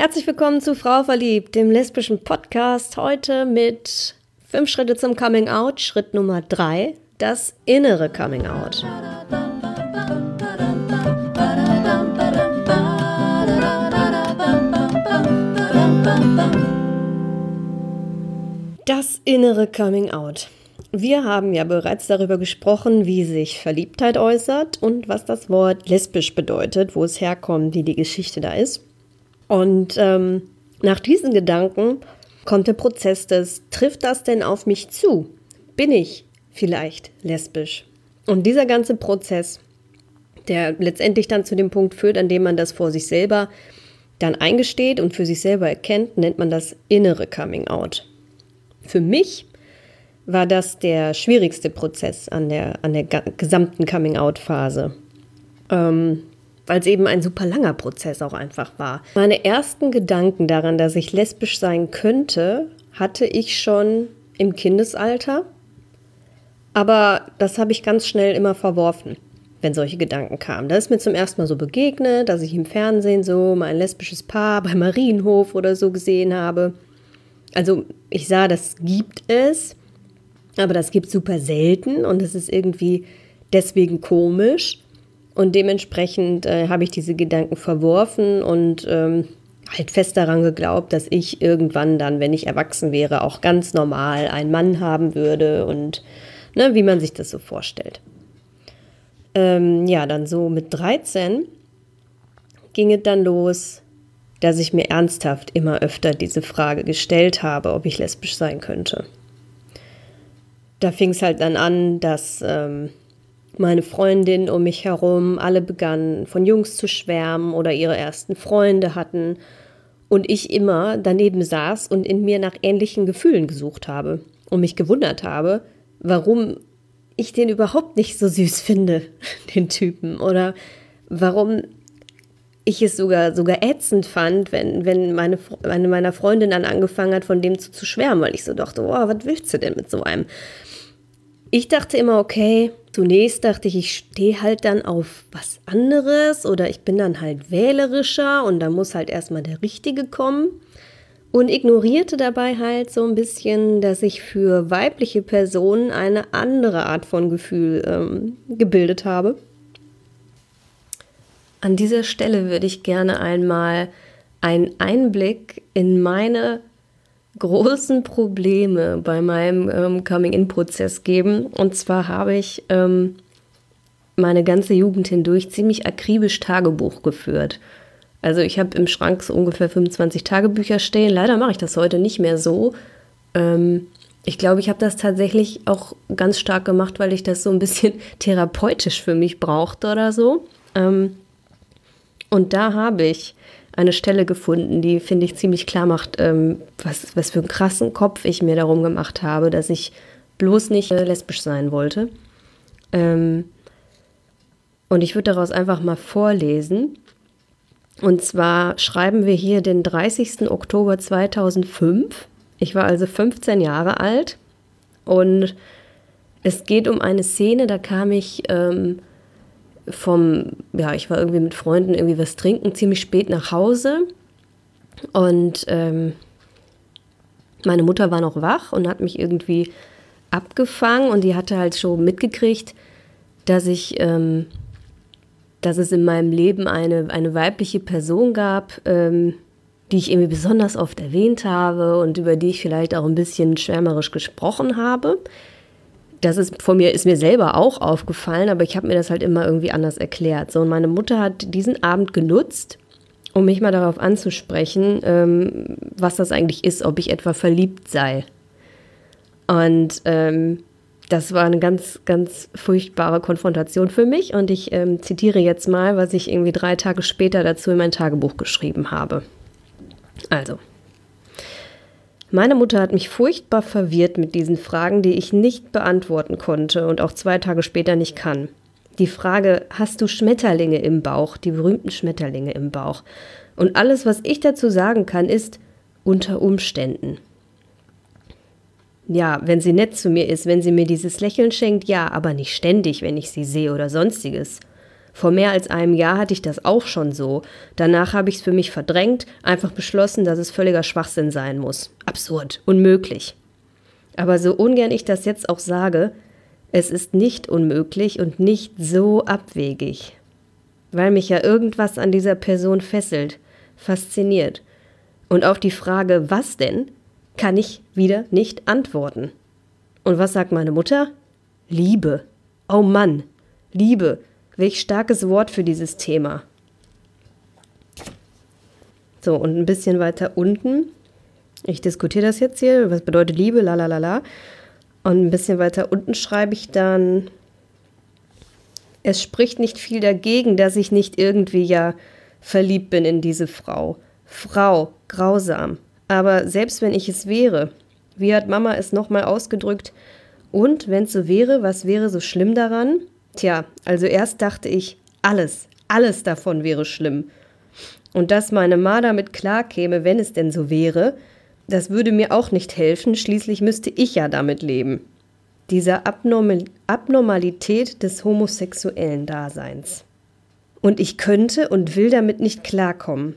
Herzlich willkommen zu Frau Verliebt, dem lesbischen Podcast. Heute mit fünf Schritte zum Coming Out. Schritt Nummer drei, das innere Coming Out. Das innere Coming Out. Wir haben ja bereits darüber gesprochen, wie sich Verliebtheit äußert und was das Wort lesbisch bedeutet, wo es herkommt, wie die Geschichte da ist. Und ähm, nach diesen Gedanken kommt der Prozess des, trifft das denn auf mich zu? Bin ich vielleicht lesbisch? Und dieser ganze Prozess, der letztendlich dann zu dem Punkt führt, an dem man das vor sich selber dann eingesteht und für sich selber erkennt, nennt man das innere Coming Out. Für mich war das der schwierigste Prozess an der, an der gesamten Coming Out-Phase. Ähm, weil es eben ein super langer Prozess auch einfach war. Meine ersten Gedanken daran, dass ich lesbisch sein könnte, hatte ich schon im Kindesalter. Aber das habe ich ganz schnell immer verworfen, wenn solche Gedanken kamen. Da ist mir zum ersten Mal so begegnet, dass ich im Fernsehen so mal ein lesbisches Paar bei Marienhof oder so gesehen habe. Also ich sah, das gibt es, aber das gibt es super selten und es ist irgendwie deswegen komisch. Und dementsprechend äh, habe ich diese Gedanken verworfen und ähm, halt fest daran geglaubt, dass ich irgendwann dann, wenn ich erwachsen wäre, auch ganz normal einen Mann haben würde und ne, wie man sich das so vorstellt. Ähm, ja, dann so mit 13 ging es dann los, dass ich mir ernsthaft immer öfter diese Frage gestellt habe, ob ich lesbisch sein könnte. Da fing es halt dann an, dass ähm, meine Freundinnen um mich herum. Alle begannen von Jungs zu schwärmen oder ihre ersten Freunde hatten. Und ich immer daneben saß und in mir nach ähnlichen Gefühlen gesucht habe und mich gewundert habe, warum ich den überhaupt nicht so süß finde, den Typen, oder warum ich es sogar, sogar ätzend fand, wenn, wenn meine, eine meiner Freundinnen dann angefangen hat, von dem zu, zu schwärmen, weil ich so dachte, oh, was willst du denn mit so einem? Ich dachte immer, okay, zunächst dachte ich, ich stehe halt dann auf was anderes oder ich bin dann halt wählerischer und da muss halt erstmal der Richtige kommen. Und ignorierte dabei halt so ein bisschen, dass ich für weibliche Personen eine andere Art von Gefühl ähm, gebildet habe. An dieser Stelle würde ich gerne einmal einen Einblick in meine großen Probleme bei meinem ähm, Coming-in-Prozess geben. Und zwar habe ich ähm, meine ganze Jugend hindurch ziemlich akribisch Tagebuch geführt. Also ich habe im Schrank so ungefähr 25 Tagebücher stehen. Leider mache ich das heute nicht mehr so. Ähm, ich glaube, ich habe das tatsächlich auch ganz stark gemacht, weil ich das so ein bisschen therapeutisch für mich brauchte oder so. Ähm, und da habe ich eine Stelle gefunden, die, finde ich, ziemlich klar macht, ähm, was, was für einen krassen Kopf ich mir darum gemacht habe, dass ich bloß nicht äh, lesbisch sein wollte. Ähm, und ich würde daraus einfach mal vorlesen. Und zwar schreiben wir hier den 30. Oktober 2005. Ich war also 15 Jahre alt und es geht um eine Szene, da kam ich ähm, vom, ja, ich war irgendwie mit Freunden irgendwie was trinken, ziemlich spät nach Hause. Und ähm, meine Mutter war noch wach und hat mich irgendwie abgefangen und die hatte halt schon mitgekriegt, dass ich, ähm, dass es in meinem Leben eine, eine weibliche Person gab, ähm, die ich irgendwie besonders oft erwähnt habe und über die ich vielleicht auch ein bisschen schwärmerisch gesprochen habe das ist von mir, ist mir selber auch aufgefallen, aber ich habe mir das halt immer irgendwie anders erklärt. So, und meine Mutter hat diesen Abend genutzt, um mich mal darauf anzusprechen, ähm, was das eigentlich ist, ob ich etwa verliebt sei. Und ähm, das war eine ganz, ganz furchtbare Konfrontation für mich. Und ich ähm, zitiere jetzt mal, was ich irgendwie drei Tage später dazu in mein Tagebuch geschrieben habe. Also, meine Mutter hat mich furchtbar verwirrt mit diesen Fragen, die ich nicht beantworten konnte und auch zwei Tage später nicht kann. Die Frage, hast du Schmetterlinge im Bauch, die berühmten Schmetterlinge im Bauch? Und alles, was ich dazu sagen kann, ist unter Umständen. Ja, wenn sie nett zu mir ist, wenn sie mir dieses Lächeln schenkt, ja, aber nicht ständig, wenn ich sie sehe oder sonstiges. Vor mehr als einem Jahr hatte ich das auch schon so. Danach habe ich es für mich verdrängt, einfach beschlossen, dass es völliger Schwachsinn sein muss. Absurd, unmöglich. Aber so ungern ich das jetzt auch sage, es ist nicht unmöglich und nicht so abwegig. Weil mich ja irgendwas an dieser Person fesselt, fasziniert. Und auf die Frage, was denn, kann ich wieder nicht antworten. Und was sagt meine Mutter? Liebe. Oh Mann, Liebe. Welch starkes Wort für dieses Thema. So, und ein bisschen weiter unten. Ich diskutiere das jetzt hier. Was bedeutet Liebe? La la la la. Und ein bisschen weiter unten schreibe ich dann, es spricht nicht viel dagegen, dass ich nicht irgendwie ja verliebt bin in diese Frau. Frau, grausam. Aber selbst wenn ich es wäre, wie hat Mama es nochmal ausgedrückt? Und wenn es so wäre, was wäre so schlimm daran? Tja, also erst dachte ich, alles, alles davon wäre schlimm. Und dass meine Ma damit klarkäme, wenn es denn so wäre, das würde mir auch nicht helfen, schließlich müsste ich ja damit leben. Dieser Abnormal Abnormalität des homosexuellen Daseins. Und ich könnte und will damit nicht klarkommen.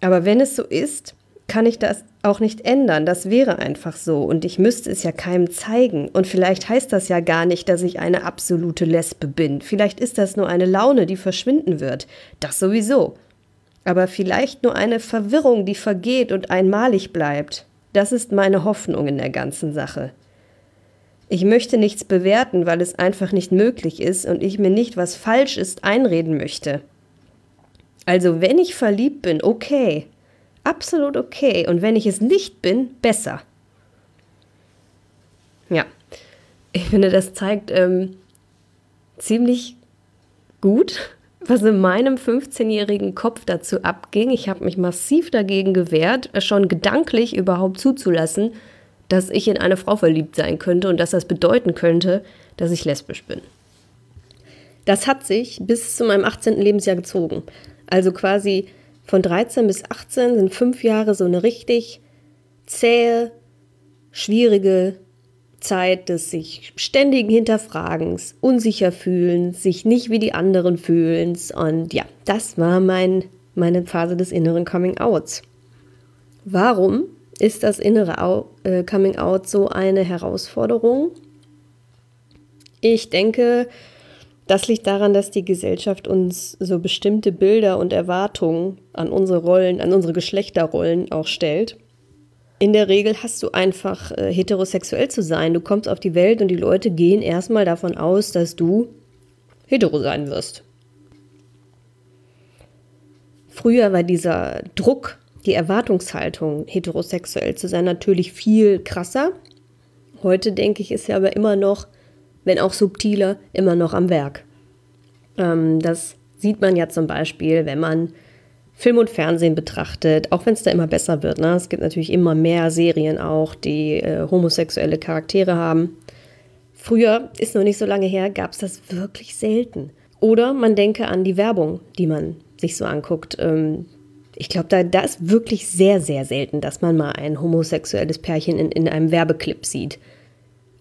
Aber wenn es so ist, kann ich das auch nicht ändern. Das wäre einfach so. Und ich müsste es ja keinem zeigen. Und vielleicht heißt das ja gar nicht, dass ich eine absolute Lesbe bin. Vielleicht ist das nur eine Laune, die verschwinden wird. Das sowieso. Aber vielleicht nur eine Verwirrung, die vergeht und einmalig bleibt. Das ist meine Hoffnung in der ganzen Sache. Ich möchte nichts bewerten, weil es einfach nicht möglich ist und ich mir nicht, was falsch ist, einreden möchte. Also wenn ich verliebt bin, okay, absolut okay. Und wenn ich es nicht bin, besser. Ja, ich finde, das zeigt ähm, ziemlich gut, was in meinem 15-jährigen Kopf dazu abging. Ich habe mich massiv dagegen gewehrt, schon gedanklich überhaupt zuzulassen, dass ich in eine Frau verliebt sein könnte und dass das bedeuten könnte, dass ich lesbisch bin. Das hat sich bis zu meinem 18. Lebensjahr gezogen. Also quasi von 13 bis 18 sind fünf Jahre so eine richtig zähe, schwierige Zeit des sich ständigen Hinterfragens, unsicher fühlens, sich nicht wie die anderen fühlens. Und ja, das war mein, meine Phase des inneren Coming Outs. Warum ist das innere äh, Coming Out so eine Herausforderung? Ich denke, das liegt daran, dass die Gesellschaft uns so bestimmte Bilder und Erwartungen an unsere Rollen, an unsere Geschlechterrollen auch stellt. In der Regel hast du einfach äh, heterosexuell zu sein. Du kommst auf die Welt und die Leute gehen erstmal davon aus, dass du hetero sein wirst. Früher war dieser Druck, die Erwartungshaltung, heterosexuell zu sein, natürlich viel krasser. Heute denke ich, ist ja aber immer noch wenn auch subtiler, immer noch am Werk. Ähm, das sieht man ja zum Beispiel, wenn man Film und Fernsehen betrachtet, auch wenn es da immer besser wird. Ne? Es gibt natürlich immer mehr Serien auch, die äh, homosexuelle Charaktere haben. Früher, ist noch nicht so lange her, gab es das wirklich selten. Oder man denke an die Werbung, die man sich so anguckt. Ähm, ich glaube, da, da ist wirklich sehr, sehr selten, dass man mal ein homosexuelles Pärchen in, in einem Werbeclip sieht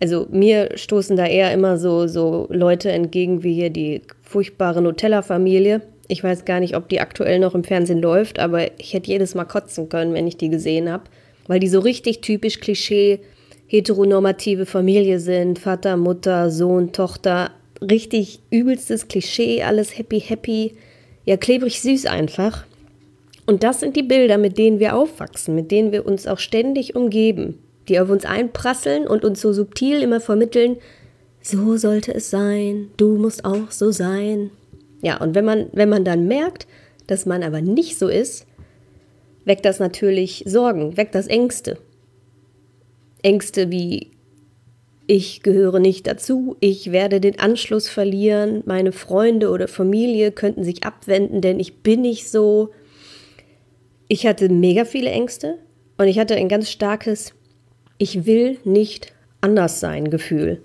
also mir stoßen da eher immer so, so Leute entgegen wie hier die furchtbare Nutella-Familie. Ich weiß gar nicht, ob die aktuell noch im Fernsehen läuft, aber ich hätte jedes Mal kotzen können, wenn ich die gesehen habe, weil die so richtig typisch Klischee heteronormative Familie sind, Vater, Mutter, Sohn, Tochter, richtig übelstes Klischee, alles happy happy, ja klebrig süß einfach. Und das sind die Bilder, mit denen wir aufwachsen, mit denen wir uns auch ständig umgeben die auf uns einprasseln und uns so subtil immer vermitteln, so sollte es sein, du musst auch so sein. Ja, und wenn man, wenn man dann merkt, dass man aber nicht so ist, weckt das natürlich Sorgen, weckt das Ängste. Ängste wie ich gehöre nicht dazu, ich werde den Anschluss verlieren, meine Freunde oder Familie könnten sich abwenden, denn ich bin nicht so. Ich hatte mega viele Ängste und ich hatte ein ganz starkes ich will nicht anders sein Gefühl.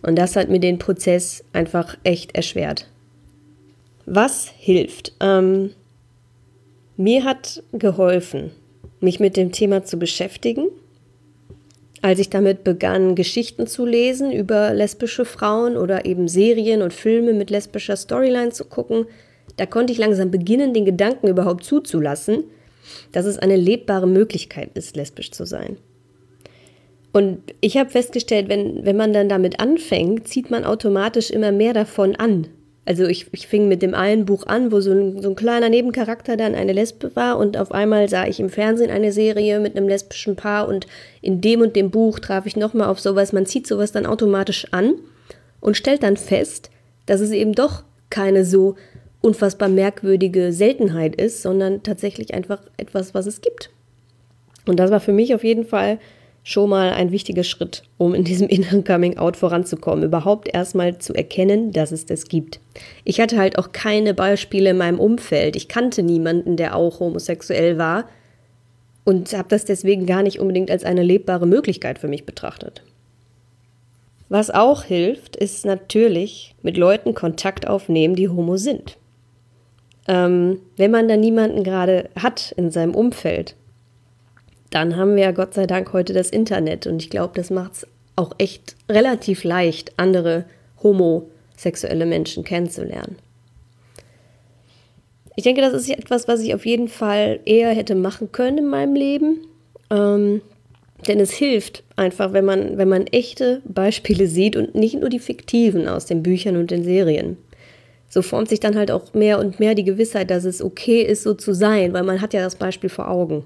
Und das hat mir den Prozess einfach echt erschwert. Was hilft? Ähm, mir hat geholfen, mich mit dem Thema zu beschäftigen, als ich damit begann, Geschichten zu lesen über lesbische Frauen oder eben Serien und Filme mit lesbischer Storyline zu gucken, da konnte ich langsam beginnen, den Gedanken überhaupt zuzulassen, dass es eine lebbare Möglichkeit ist, lesbisch zu sein. Und ich habe festgestellt, wenn, wenn man dann damit anfängt, zieht man automatisch immer mehr davon an. Also ich, ich fing mit dem einen Buch an, wo so ein, so ein kleiner Nebencharakter dann eine Lesbe war und auf einmal sah ich im Fernsehen eine Serie mit einem lesbischen Paar und in dem und dem Buch traf ich nochmal auf sowas. Man zieht sowas dann automatisch an und stellt dann fest, dass es eben doch keine so unfassbar merkwürdige Seltenheit ist, sondern tatsächlich einfach etwas, was es gibt. Und das war für mich auf jeden Fall schon mal ein wichtiger Schritt, um in diesem inneren Coming-out voranzukommen, überhaupt erstmal zu erkennen, dass es das gibt. Ich hatte halt auch keine Beispiele in meinem Umfeld. Ich kannte niemanden, der auch homosexuell war und habe das deswegen gar nicht unbedingt als eine lebbare Möglichkeit für mich betrachtet. Was auch hilft, ist natürlich mit Leuten Kontakt aufnehmen, die homo sind. Ähm, wenn man da niemanden gerade hat in seinem Umfeld, dann haben wir ja Gott sei Dank heute das Internet und ich glaube, das macht es auch echt relativ leicht, andere homosexuelle Menschen kennenzulernen. Ich denke, das ist etwas, was ich auf jeden Fall eher hätte machen können in meinem Leben. Ähm, denn es hilft einfach, wenn man, wenn man echte Beispiele sieht und nicht nur die fiktiven aus den Büchern und den Serien. So formt sich dann halt auch mehr und mehr die Gewissheit, dass es okay ist, so zu sein, weil man hat ja das Beispiel vor Augen.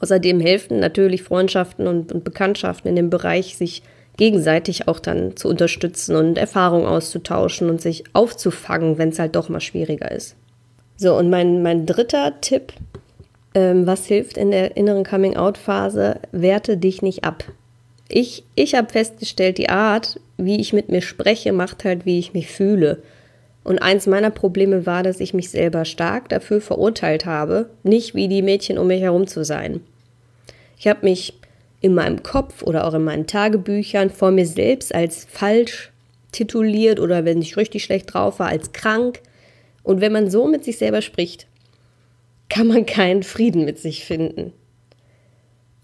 Außerdem helfen natürlich Freundschaften und, und Bekanntschaften in dem Bereich, sich gegenseitig auch dann zu unterstützen und Erfahrungen auszutauschen und sich aufzufangen, wenn es halt doch mal schwieriger ist. So, und mein, mein dritter Tipp, ähm, was hilft in der inneren Coming-out-Phase, werte dich nicht ab. Ich, ich habe festgestellt, die Art, wie ich mit mir spreche, macht halt, wie ich mich fühle. Und eins meiner Probleme war, dass ich mich selber stark dafür verurteilt habe, nicht wie die Mädchen um mich herum zu sein. Ich habe mich in meinem Kopf oder auch in meinen Tagebüchern vor mir selbst als falsch tituliert oder wenn ich richtig schlecht drauf war, als krank. Und wenn man so mit sich selber spricht, kann man keinen Frieden mit sich finden.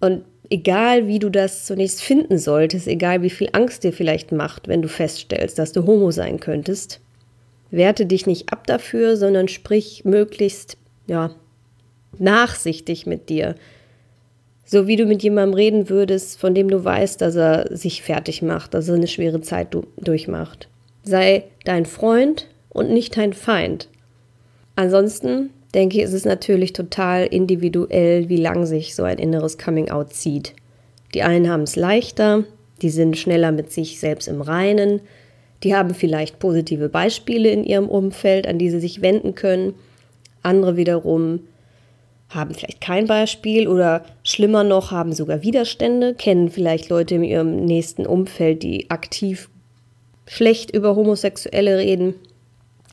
Und egal wie du das zunächst finden solltest, egal wie viel Angst dir vielleicht macht, wenn du feststellst, dass du Homo sein könntest, Werte dich nicht ab dafür, sondern sprich möglichst, ja, nachsichtig mit dir. So wie du mit jemandem reden würdest, von dem du weißt, dass er sich fertig macht, dass er eine schwere Zeit durchmacht. Sei dein Freund und nicht dein Feind. Ansonsten denke ich, ist es natürlich total individuell, wie lang sich so ein inneres Coming-out zieht. Die einen haben es leichter, die sind schneller mit sich selbst im Reinen, die haben vielleicht positive Beispiele in ihrem Umfeld, an die sie sich wenden können. Andere wiederum haben vielleicht kein Beispiel oder schlimmer noch, haben sogar Widerstände, kennen vielleicht Leute in ihrem nächsten Umfeld, die aktiv schlecht über Homosexuelle reden.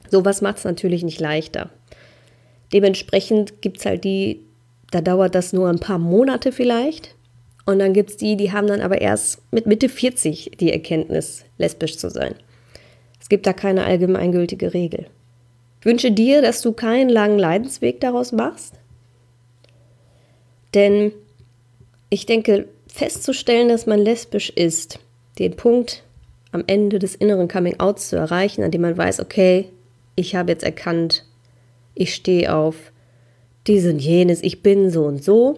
Sowas macht es natürlich nicht leichter. Dementsprechend gibt es halt die, da dauert das nur ein paar Monate vielleicht. Und dann gibt es die, die haben dann aber erst mit Mitte 40 die Erkenntnis, lesbisch zu sein. Gibt da keine allgemeingültige Regel. Ich wünsche dir, dass du keinen langen Leidensweg daraus machst. Denn ich denke, festzustellen, dass man lesbisch ist, den Punkt am Ende des inneren Coming-outs zu erreichen, an dem man weiß, okay, ich habe jetzt erkannt, ich stehe auf dies und jenes, ich bin so und so,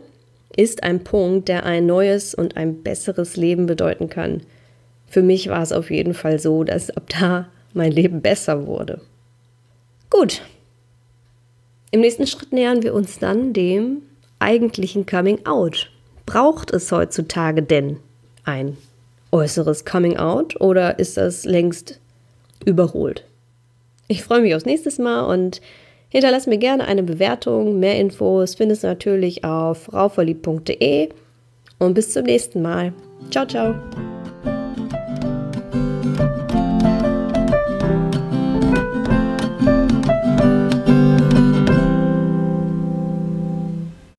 ist ein Punkt, der ein neues und ein besseres Leben bedeuten kann. Für mich war es auf jeden Fall so, dass ab da mein Leben besser wurde. Gut. Im nächsten Schritt nähern wir uns dann dem eigentlichen Coming Out. Braucht es heutzutage denn ein äußeres Coming Out oder ist das längst überholt? Ich freue mich aufs nächste Mal und hinterlass mir gerne eine Bewertung. Mehr Infos findest du natürlich auf frauverliebt.de und bis zum nächsten Mal. Ciao, ciao.